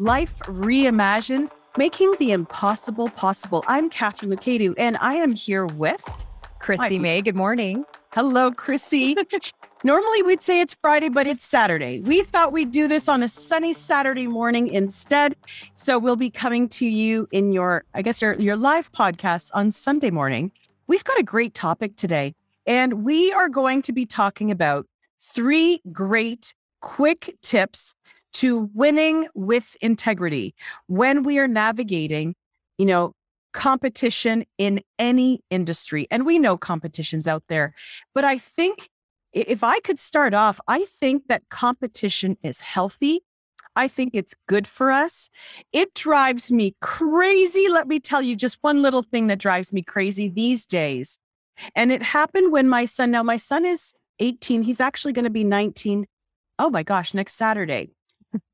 Life Reimagined, Making the Impossible Possible. I'm Catherine Lucadu, and I am here with Chrissy May. Good morning. Hello, Chrissy. Normally we'd say it's Friday, but it's Saturday. We thought we'd do this on a sunny Saturday morning instead. So we'll be coming to you in your, I guess, your, your live podcast on Sunday morning. We've got a great topic today, and we are going to be talking about three great quick tips to winning with integrity when we are navigating, you know, competition in any industry. And we know competition's out there. But I think if I could start off, I think that competition is healthy. I think it's good for us. It drives me crazy. Let me tell you just one little thing that drives me crazy these days. And it happened when my son, now my son is 18, he's actually going to be 19. Oh my gosh, next Saturday.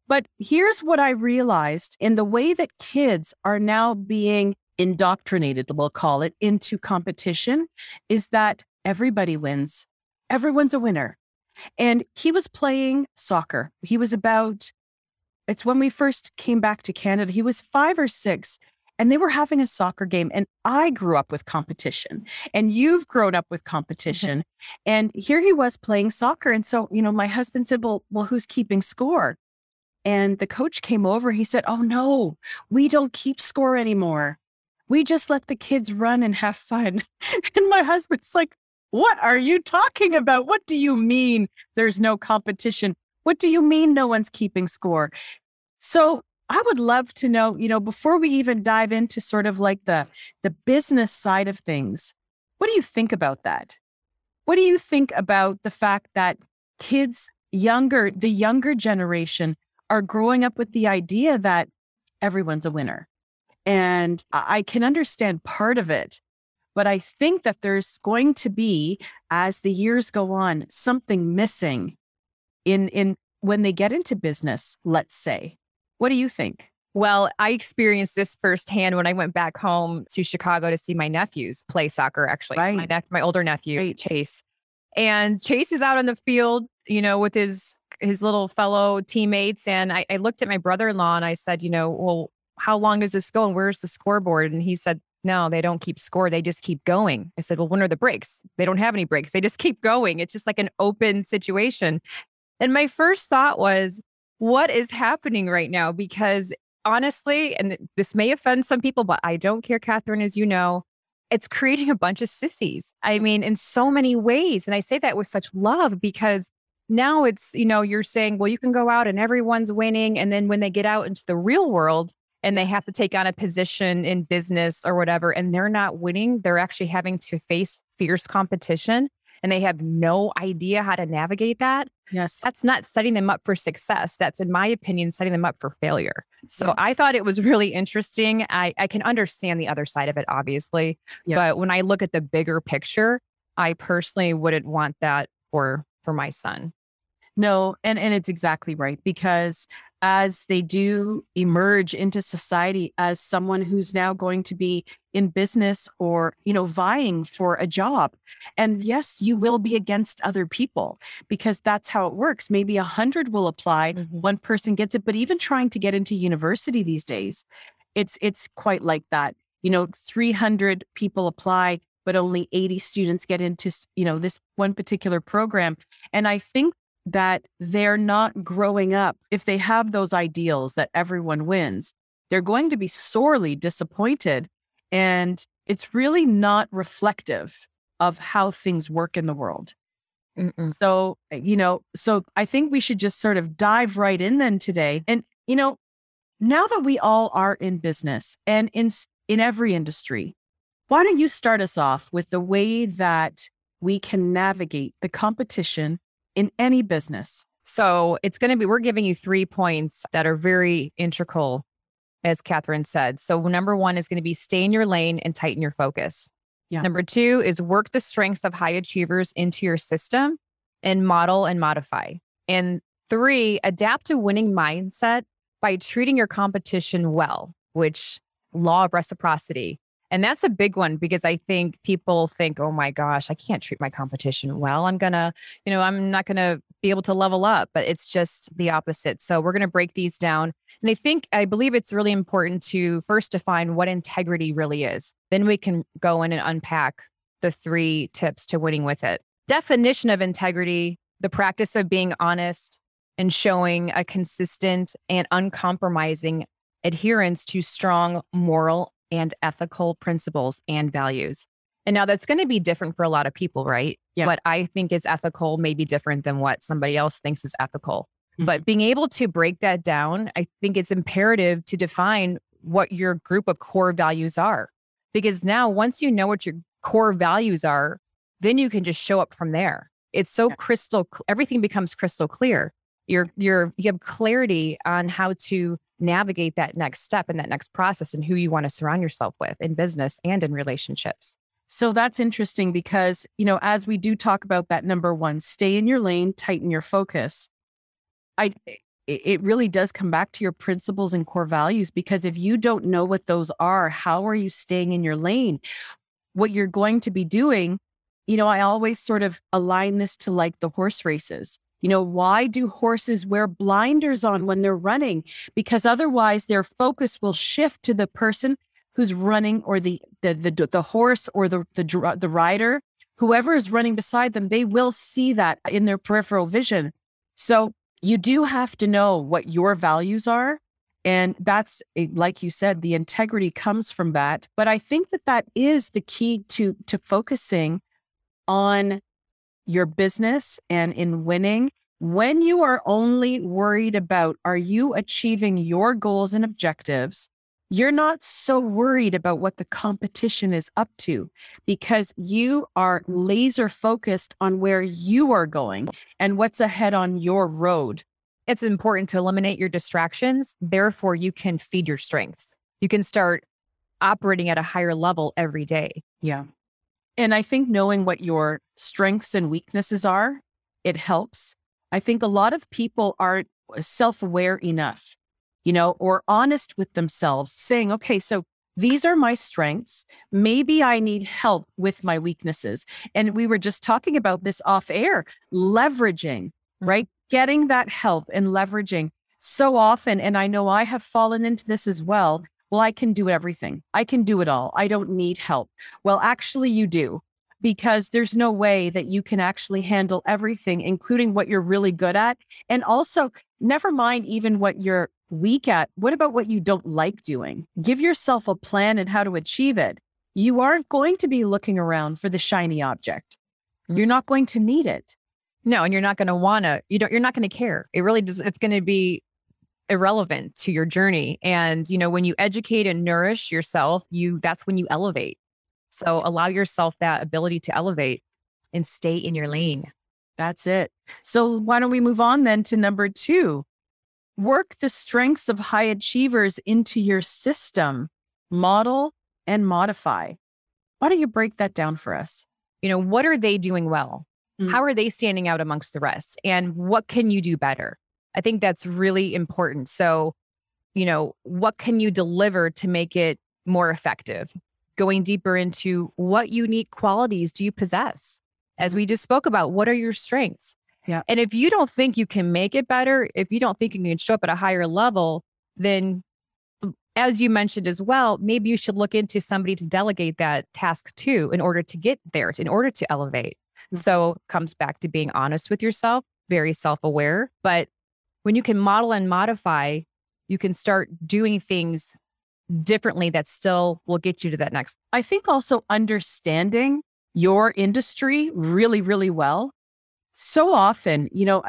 But here's what I realized in the way that kids are now being indoctrinated, we'll call it, into competition is that everybody wins. Everyone's a winner. And he was playing soccer. He was about, it's when we first came back to Canada, he was five or six and they were having a soccer game and i grew up with competition and you've grown up with competition mm-hmm. and here he was playing soccer and so you know my husband said well well who's keeping score and the coach came over he said oh no we don't keep score anymore. We just let the kids run and have fun. And my husband's like what are you talking about? What do you mean there's no competition? What do you mean no one's keeping score? So I would love to know, you know, before we even dive into sort of like the the business side of things, what do you think about that? What do you think about the fact that kids younger, the younger generation are growing up with the idea that everyone's a winner? And I can understand part of it, but I think that there's going to be as the years go on something missing in in when they get into business, let's say what do you think? Well, I experienced this firsthand when I went back home to Chicago to see my nephews play soccer, actually. Right. My, my older nephew, right. Chase. And Chase is out on the field, you know, with his his little fellow teammates. And I, I looked at my brother-in-law and I said, you know, well, how long does this go? And where's the scoreboard? And he said, no, they don't keep score. They just keep going. I said, well, when are the breaks? They don't have any breaks. They just keep going. It's just like an open situation. And my first thought was, what is happening right now because honestly, and this may offend some people, but I don't care, Catherine, as you know, it's creating a bunch of sissies. I mean, in so many ways. And I say that with such love because now it's, you know, you're saying, well, you can go out and everyone's winning. And then when they get out into the real world and they have to take on a position in business or whatever, and they're not winning, they're actually having to face fierce competition and they have no idea how to navigate that, yes, that's not setting them up for success. That's, in my opinion, setting them up for failure. So yeah. I thought it was really interesting. I, I can understand the other side of it, obviously. Yeah. But when I look at the bigger picture, I personally wouldn't want that for for my son. No, and and it's exactly right because as they do emerge into society as someone who's now going to be in business or you know vying for a job and yes you will be against other people because that's how it works maybe a hundred will apply mm-hmm. one person gets it but even trying to get into university these days it's it's quite like that you know 300 people apply but only 80 students get into you know this one particular program and i think that they're not growing up, if they have those ideals that everyone wins, they're going to be sorely disappointed. And it's really not reflective of how things work in the world. Mm-mm. So, eh, you know, so I think we should just sort of dive right in then today. And, you know, now that we all are in business and in in every industry, why don't you start us off with the way that we can navigate the competition in any business? So it's going to be, we're giving you three points that are very integral, as Catherine said. So number one is going to be stay in your lane and tighten your focus. Yeah. Number two is work the strengths of high achievers into your system and model and modify. And three, adapt a winning mindset by treating your competition well, which law of reciprocity. And that's a big one because I think people think, oh my gosh, I can't treat my competition well. I'm going to, you know, I'm not going to be able to level up, but it's just the opposite. So we're going to break these down. And I think, I believe it's really important to first define what integrity really is. Then we can go in and unpack the three tips to winning with it. Definition of integrity, the practice of being honest and showing a consistent and uncompromising adherence to strong moral and ethical principles and values. And now that's going to be different for a lot of people, right? Yeah. What I think is ethical may be different than what somebody else thinks is ethical. Mm-hmm. But being able to break that down, I think it's imperative to define what your group of core values are. Because now, once you know what your core values are, then you can just show up from there. It's so yeah. crystal, everything becomes crystal clear. You're, you're, you have clarity on how to navigate that next step and that next process and who you want to surround yourself with in business and in relationships. So that's interesting because, you know, as we do talk about that number one, stay in your lane, tighten your focus. I it really does come back to your principles and core values because if you don't know what those are, how are you staying in your lane? What you're going to be doing, you know, I always sort of align this to like the horse races. You know, why do horses wear blinders on when they're running? Because otherwise their focus will shift to the person who's running or the the the, the horse or the, the the rider, whoever is running beside them, they will see that in their peripheral vision. So you do have to know what your values are and that's eh, like you said the integrity comes from that but i think that that is the key to to focusing on your business and in winning when you are only worried about are you achieving your goals and objectives you're not so worried about what the competition is up to because you are laser focused on where you are going and what's ahead on your road. It's important to eliminate your distractions therefore you can feed your strengths. You can start operating at a higher level every day. Yeah and I think knowing what your strengths and weaknesses are, it helps. I think a lot of people aren't self aware enough, you know, or honest with themselves, saying, okay, so these are my strengths. Maybe I need help with my weaknesses. And we were just talking about this off air, leveraging, mm-hmm. right? Getting that help and leveraging so often. And I know I have fallen into this as well well, I can do everything. I can do it all. I don't need help. Well, actually, you do because there's no way that you can actually handle everything, including what you're really good at. And also, never mind even what you're weak at. What about what you don't like doing? Give yourself a plan and how to achieve it. You aren't going to be looking around for the shiny object. Mm. You're not going to need it. No, and you're not going to want to, you don't, you're not going to care. It really does. It's going to be irrelevant to your journey. And, you know, when you educate and nourish yourself, you that's when you elevate. So allow yourself that ability to elevate and stay in your lane. That's it. So why don't we move on then to number two? Work the strengths of high achievers into your system, model and modify. Why don't you break that down for us? You know, what are they doing well? Mm-hmm. How are they standing out amongst the rest? And what can you do better? I think that's really important. So, you know, what can you deliver to make it more effective? Going deeper into what unique qualities do you possess? As mm-hmm. we just spoke about, what are your strengths? Yeah. And if you don't think you can make it better, if you don't think you can show up at a higher level, then as you mentioned as well, maybe you should look into somebody to delegate that task to in order to get there, in order to elevate. Mm-hmm. So comes back to being honest with yourself, very self-aware, but when you can model and modify, you can start doing things differently that still will get you to that next. I think also understanding your industry really, really well. So often, you know,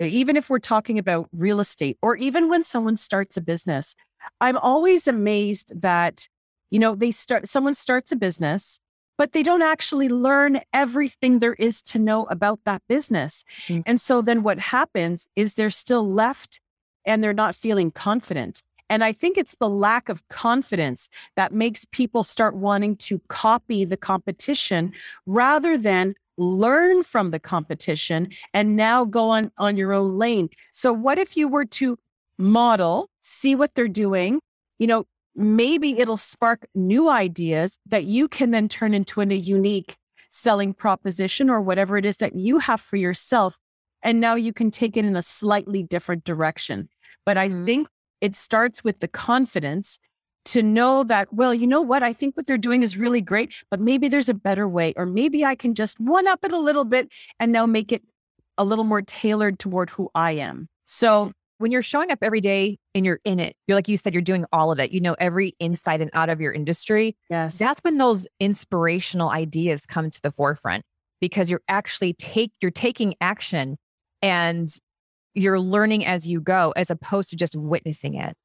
even if we're talking about real estate or even when someone starts a business, I'm always amazed that, you know, they start, someone starts a business but they don't actually learn everything there is to know about that business. Mm-hmm. And so then what happens is they're still left and they're not feeling confident. And I think it's the lack of confidence that makes people start wanting to copy the competition rather than learn from the competition and now go on on your own lane. So what if you were to model, see what they're doing, you know, maybe it'll spark new ideas that you can then turn into a unique selling proposition or whatever it is that you have for yourself. And now you can take it in a slightly different direction. But I mm-hmm. think it starts with the confidence to know that, well, you know what? I think what they're doing is really great, but maybe there's a better way, or maybe I can just one up it a little bit and now make it a little more tailored toward who I am. So when you're showing up every day and you're in it, you're like you said, you're doing all of it. You know every inside and out of your industry. Yes. That's when those inspirational ideas come to the forefront because you're actually take you're taking action and you're learning as you go as opposed to just witnessing it.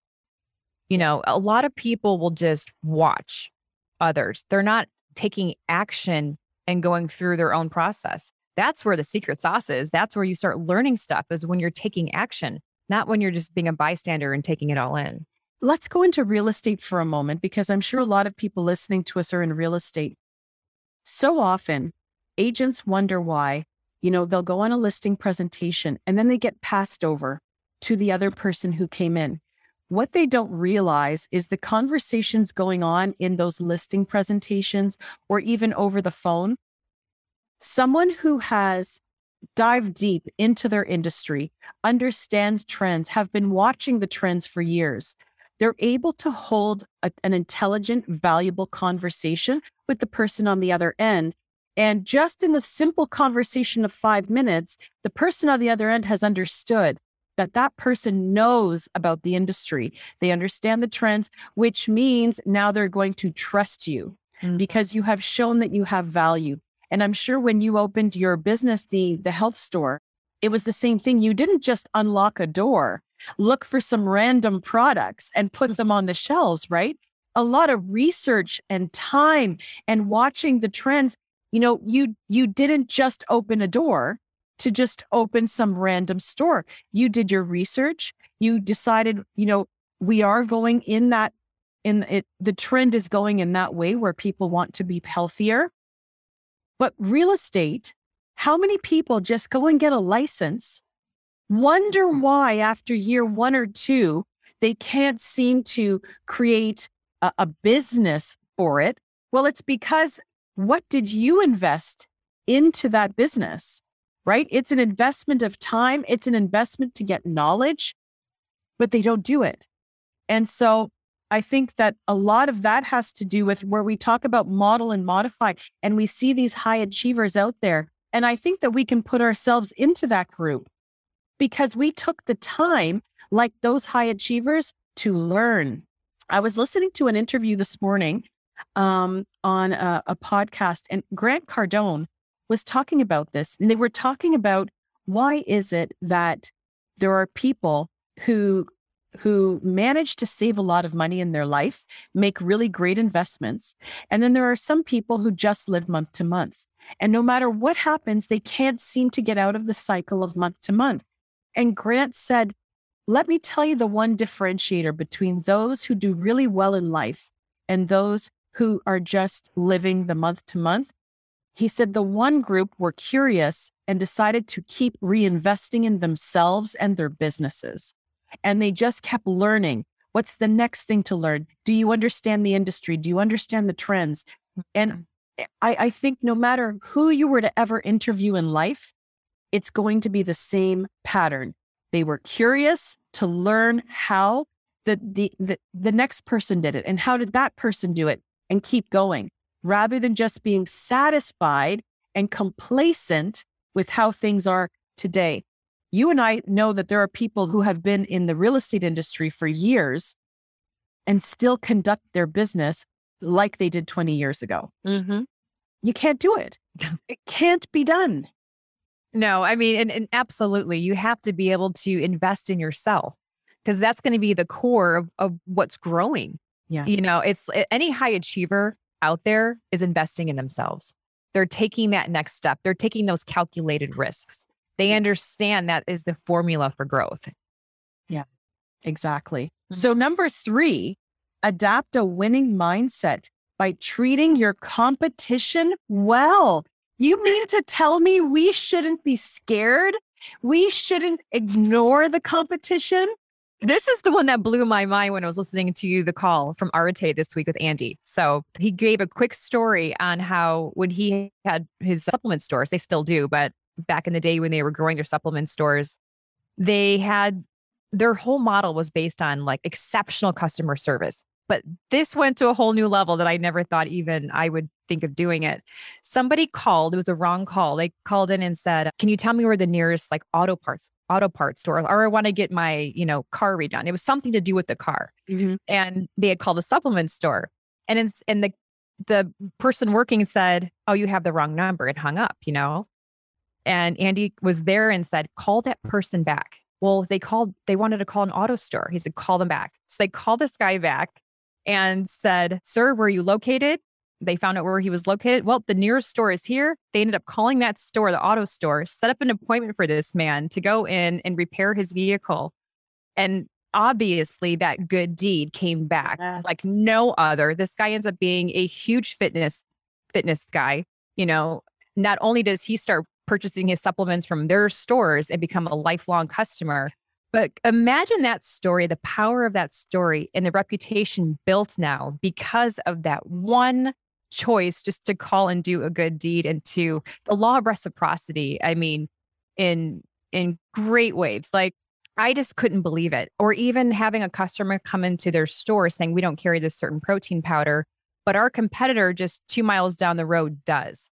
You know, a lot of people will just watch others. They're not taking action and going through their own process. That's where the secret sauce is. That's where you start learning stuff is when you're taking action, not when you're just being a bystander and taking it all in. Let's go into real estate for a moment because I'm sure a lot of people listening to us are in real estate. So often, agents wonder why, you know, they'll go on a listing presentation and then they get passed over to the other person who came in. What they don't realize is the conversations going on in those listing presentations or even over the phone. Someone who has dived deep into their industry, understand trends, have been watching the trends for years. They're able to hold a, an intelligent, valuable conversation with the person on the other end. And just in the simple conversation of five minutes, the person on the other end has understood that that person knows about the industry. They understand the trends, which means now they're going to trust you mm-hmm. because you have shown that you have value. And I'm sure when you opened your business, the the health store, it was the same thing. You didn't just unlock a door, look for some random products and put mm-hmm. them on the shelves, right? A lot of research and time and watching the trends. You know, you you didn't just open a door to just open some random store. You did your research. You decided, you know, we are going in that in it the trend is going in that way where people want to be healthier. But real estate, how many people just go and get a license, wonder mm-hmm. why after year one or two, they can't seem to create a, a business for it? Well, it's because what did you invest into that business? right? It's an investment of time, it's an investment to get knowledge, but they don't do it. And so I think that a lot of that has to do with where we talk about model and modify, and we see these high achievers out there. And I think that we can put ourselves into that group because we took the time, like those high achievers, to learn. I was listening to an interview this morning um, on a, a podcast, and Grant Cardone was talking about this. And they were talking about why is it that there are people who who manage to save a lot of money in their life, make really great investments. And then there are some people who just live month to month. And no matter what happens, they can't seem to get out of the cycle of month to month. And Grant said, Let me tell you the one differentiator between those who do really well in life and those who are just living the month to month he said the one group were curious and decided to keep reinvesting in themselves and their businesses. And they just kept learning. What's the next thing to learn? Do you understand the industry? Do you understand the trends? And mm-hmm. I, I think no matter who you were to ever interview in life, it's going to be the same pattern. They were curious to learn how the, the, the, the next person did it and how did that person do it and keep going rather than just being satisfied and complacent with how things are today. You and I know that there are people who have been in the real estate industry for years and still conduct their business like they did 20 years ago. Mm-hmm. You can't do it. It can't be done. No, I mean, and, and absolutely, you have to be able to invest in yourself because that's going to be the core of, of what's growing. Yeah. You know, it's any high achiever out there is investing in themselves. They're taking that next step. They're taking those calculated risks. They understand that is the formula for growth. Yeah, exactly. Mm-hmm. So, number three, adapt a winning mindset by treating your competition well. You mean to tell me we shouldn't be scared? We shouldn't ignore the competition? This is the one that blew my mind when I was listening to you the call from Arete this week with Andy. So he gave a quick story on how when he had his supplement stores, they still do, but back in the day when they were growing their supplement stores, they had their whole model was based on like exceptional customer service. But this went to a whole new level that I never thought even I would think of doing it. Somebody called, it was a wrong call. They called in and said, Can you tell me where the nearest like auto parts, auto parts store, or I want to get my, you know, car redone? It was something to do with the car. Mm-hmm. And they had called a supplement store. And in, and the the person working said, Oh, you have the wrong number It hung up, you know? And Andy was there and said, Call that person back. Well, they called, they wanted to call an auto store. He said, Call them back. So they called this guy back and said, Sir, where are you located? They found out where he was located. Well, the nearest store is here. They ended up calling that store, the auto store, set up an appointment for this man to go in and repair his vehicle. And obviously, that good deed came back yes. like no other. This guy ends up being a huge fitness fitness guy. You know, not only does he start purchasing his supplements from their stores and become a lifelong customer, but imagine that story, the power of that story and the reputation built now because of that one choice just to call and do a good deed and to the law of reciprocity. I mean, in in great waves. Like I just couldn't believe it. Or even having a customer come into their store saying, we don't carry this certain protein powder, but our competitor just two miles down the road does.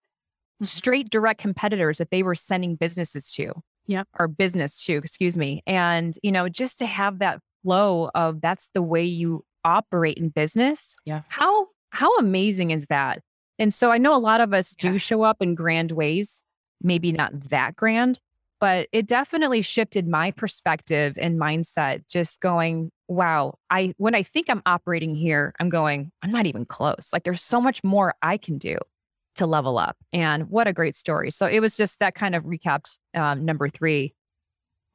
Mm-hmm. Straight direct competitors that they were sending businesses to. Yeah or business to, excuse me. And you know just to have that flow of that's the way you operate in business yeah. how how amazing is that? And so i know a lot of us do show up in grand ways maybe not that grand but it definitely shifted my perspective and mindset just going wow i when i think i'm operating here i'm going i'm not even close. Like there's so much more i can do to level up. And what a great story. So it was just that kind of recapped um, number three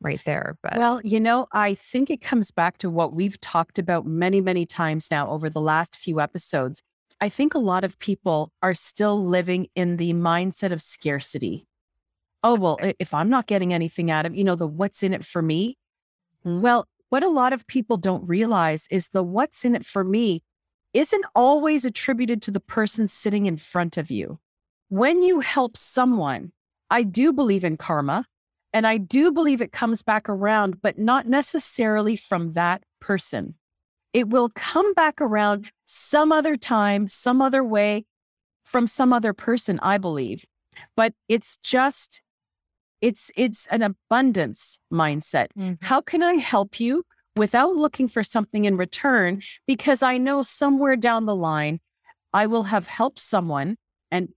right there. But well, you know, I think it comes back to what we've talked about many, many times now over the last few episodes. I think a lot of people are still living in the mindset of scarcity. Oh, well, if I'm not getting anything out of, you know, the what's in it for me. Well, what a lot of people don't realize is the what's in it for me isn't always attributed to the person sitting in front of you. When you help someone, I do believe in karma and I do believe it comes back around, but not necessarily from that person. It will come back around some other time, some other way from some other person, I believe. But it's just, it's, it's an abundance mindset. Mm-hmm. How can I help you? Without looking for something in return because I know somewhere down the line I will have helped someone and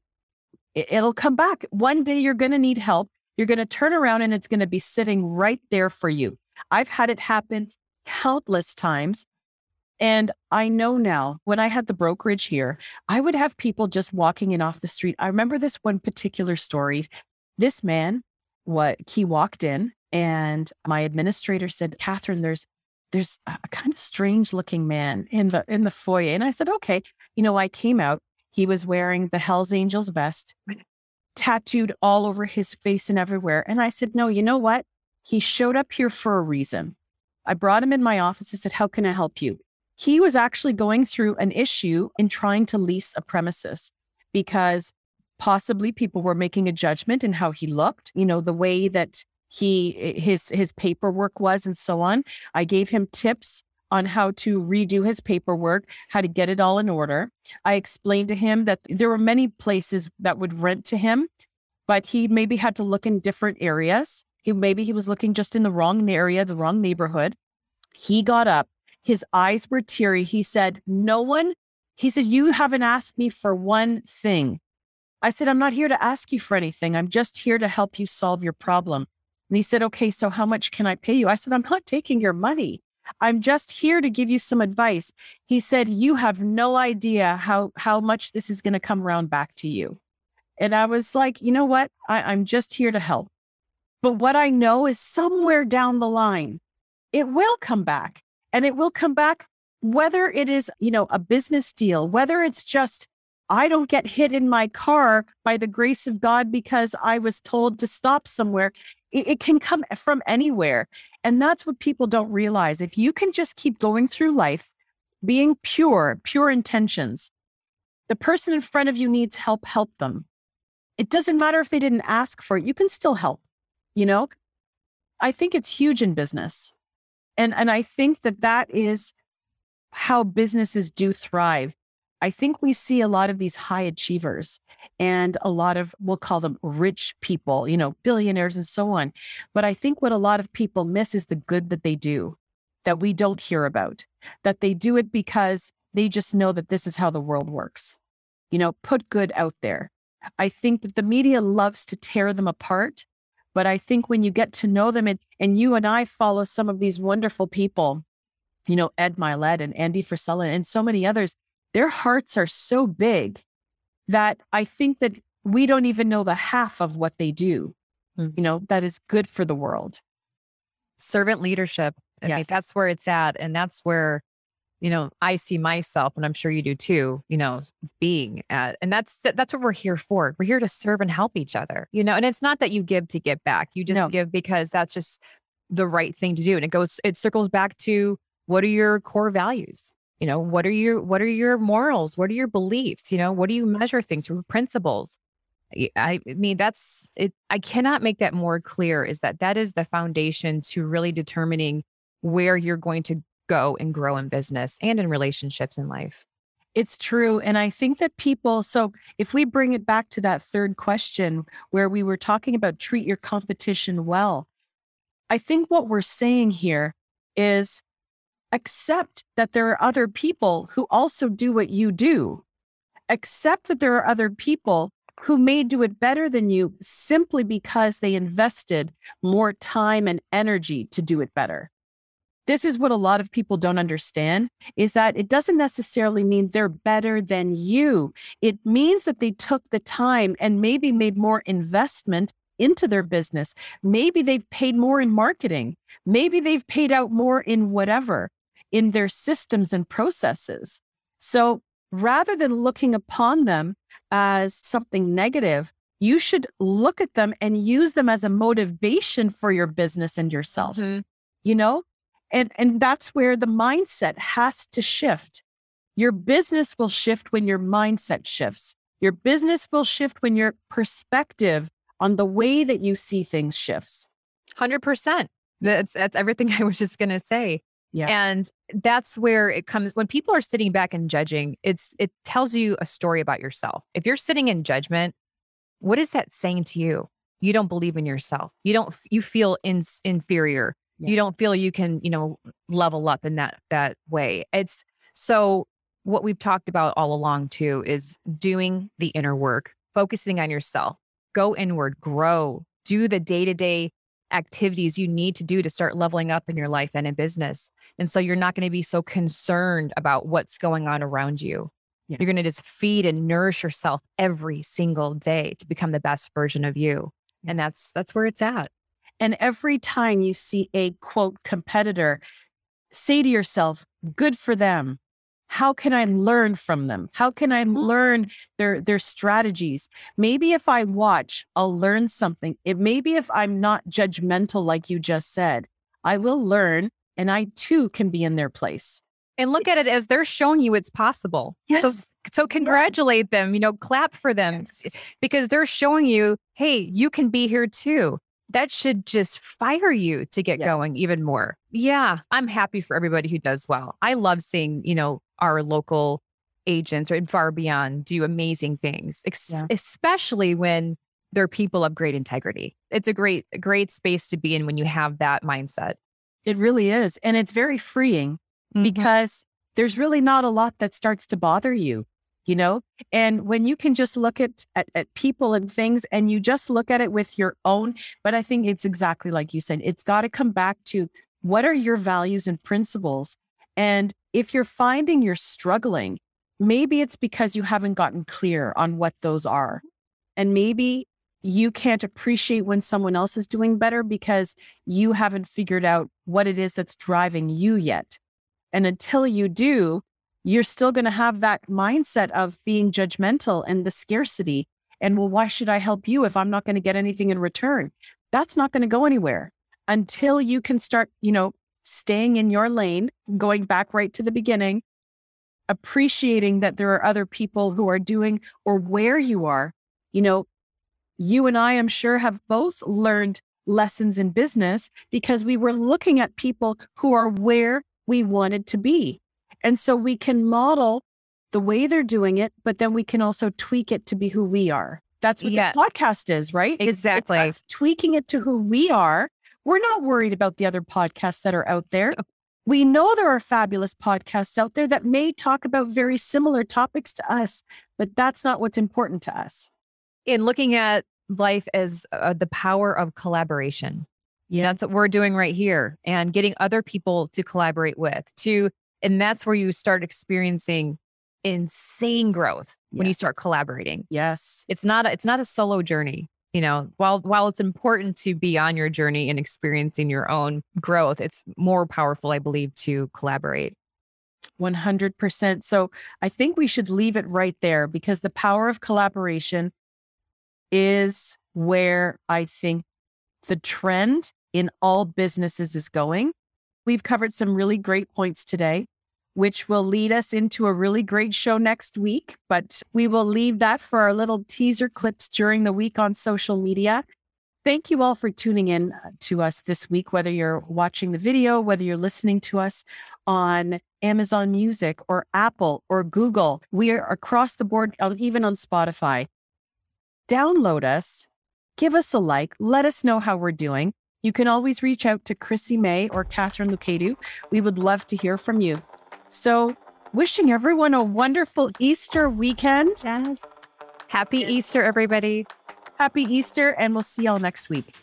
it'll come back. One day you're going to need help. You're going to turn around and it's going to be sitting right there for you. I've had it happen countless times. And I know now when I had the brokerage here, I would have people just walking in off the street. I remember this one particular story. This man, what he walked in and my administrator said, Catherine, there's there's a kind of strange looking man in the in the foyer and i said okay. You know i came out he was wearing the hells angels vest tattooed all over his face and everywhere and i said no you know what? He showed up here for a reason. I brought him in my office i said how can i help you he was actually going through an issue in trying to lease a premises because possibly people were making a judgment in how he looked you know the way that he eh, his his paperwork was and so on. I gave him tips on how to redo his paperwork, how to get it all in order. I explained to him that there were many places that would rent to him, but he maybe had to look in different areas. He maybe he was looking just in the wrong area, the wrong neighborhood. He got up, his eyes were teary. He said, "No one." He said, "You haven't asked me for one thing." I said, "I'm not here to ask you for anything. I'm just here to help you solve your problem." And he said, Okay, so how much can I pay you? I said, I'm not taking your money. I'm just here to give you some advice. He said, You have no idea how, how much this is going to come around back to you. And I was like, You know what? I, I'm just here to help. But what I know is somewhere down the line, it will come back and it will come back whether it is, you know, a business deal, whether it's just I don't get hit in my car by the grace of God because I was told to stop somewhere it, it can come from anywhere. And that's what people don't realize. If you can just keep going through life, being pure, pure intentions, the person in front of you needs help, help them. It doesn't matter if they didn't ask for it, you can still help. You know, I think it's huge in business. And, and I think that that is how businesses do thrive. I think we see a lot of these high achievers and a lot of, we'll call them rich people, you know, billionaires and so on. But I think what a lot of people miss is the good that they do that we don't hear about, that they do it because they just know that this is how the world works. You know, put good out there. I think that the media loves to tear them apart. But I think when you get to know them and, and you and I follow some of these wonderful people, you know, Ed Mylett and Andy Frisella and so many others, their hearts are so big that I think that we don't even know the half of what they do, mm-hmm. you know, that is good for the world. Servant leadership. I yes. mean, that's where it's at. And that's where you know, I see myself, and I'm sure you do too, you know, being at, and that's, that's what we're here for. We're here to serve and help each other, you know, and it's not that you give to get back. You just no. give because that's just the right thing to do. And it goes, it circles back to what are your core values? You know, what are your, what are your morals? What are your beliefs? You know, what do you measure things from principles? I mean, that's it. I cannot make that more clear is that that is the foundation to really determining where you're going to go and grow in business and in relationships in life. It's true. And I think that people, so if we bring it back to that third question where we were talking about treat your competition well, I think what we're saying here is accept that there are other people who also do what you do. Accept that there are other people who may do it better than you simply because they invested more time and energy to do it better this is what a lot of people don't understand is that it doesn't necessarily mean they're better than you. It means that they took the time and maybe made more investment into their business. Maybe they've paid more in marketing. Maybe they've paid out more in whatever, in their systems and processes. So rather than looking upon them as something negative, you should look at them and use them as a motivation for your business and yourself. Mm-hmm. You know, and, and that's where the mindset has to shift. Your business will shift when your mindset shifts. Your business will shift when your perspective on the way that you see things shifts. 100%. That's that's everything I was just going to say. Yeah. And that's where it comes when people are sitting back and judging, it's it tells you a story about yourself. If you're sitting in judgment, what is that saying to you? You don't believe in yourself. You don't you feel in, inferior yeah. you don't feel you can you know level up in that that way it's so what we've talked about all along too is doing the inner work focusing on yourself go inward grow do the day-to-day activities you need to do to start leveling up in your life and in business. And so you're not going to be so concerned about what's going on around you. Yeah. you're going to just feed and nourish yourself every single day to become the best version of you. And that's that's where it's at. And every time you see a quote competitor, say to yourself, good for them. How can I learn from them? How can I mm-hmm. learn their their strategies? Maybe if I watch, I'll learn something. It maybe if I'm not judgmental like you just said, I will learn and I too can be in their place. And look at it as they're showing you it's possible. Yes. So so congratulate them, you know, clap for them yes. because they're showing you, hey, you can be here too that should just fire you to get yes. going even more. Yeah, I'm happy for everybody who does well. I love seeing, you know, our local agents or far beyond do amazing things, ex- yeah. especially when they're people of great integrity. It's a great, great space to be in when you have that mindset. It really is. And it's very freeing mm-hmm. because there's really not a lot that starts to bother you you know? And when you can just look at, at, at people and things and you just look at it with your own but i think it's exactly like you said it's got to come back to what are your values and principles? And if you're finding you're struggling maybe it's because you haven't gotten clear on what those are. And maybe you can't appreciate when someone else is doing better because you haven't figured out what it is that's driving you yet. And until you do you're still going to have that mindset of being judgmental and the scarcity. And well, why should I help you if I'm not going to get anything in return? that's not going to go anywhere until you can start, you know, staying in your lane, going back right to the beginning, appreciating that there are other people who are doing or where you are. You know, you and I, I'm sure, have both learned lessons in business because we were looking at people who are where we wanted to be. And so we can model the way they're doing it, but then we can also tweak it to be who we are. That's what yeah. the podcast is, right? Exactly. It's, it's tweaking it to who we are. We're not worried about the other podcasts that are out there. We know there are fabulous podcasts out there that may talk about very similar topics to us, but that's not what's important to us. In looking at life as uh, the power of collaboration. Yeah. That's what we're doing right here and getting other people to collaborate with to and that's where you start experiencing insane growth yes. when you start collaborating. Yes. It's not a, it's not a solo journey. You know, while while it's important to be on your journey and experiencing your own growth, it's more powerful I believe to collaborate. 100%. So I think we should leave it right there because the power of collaboration is where I think the trend in all businesses is going. We've covered some really great points today, which will lead us into a really great show next week. But we will leave that for our little teaser clips during the week on social media. Thank you all for tuning in uh, to us this week, whether you're watching the video, whether you're listening to us on Amazon Music or Apple or Google. We are across the board, even on Spotify download us, give us a like, let us know how we're doing. You can always reach out to Chrissy May or Catherine Lukedu. We would love to hear from you. So, wishing everyone a wonderful Easter weekend. Yes. Happy Easter, everybody. Happy Easter, and we'll see y'all next week.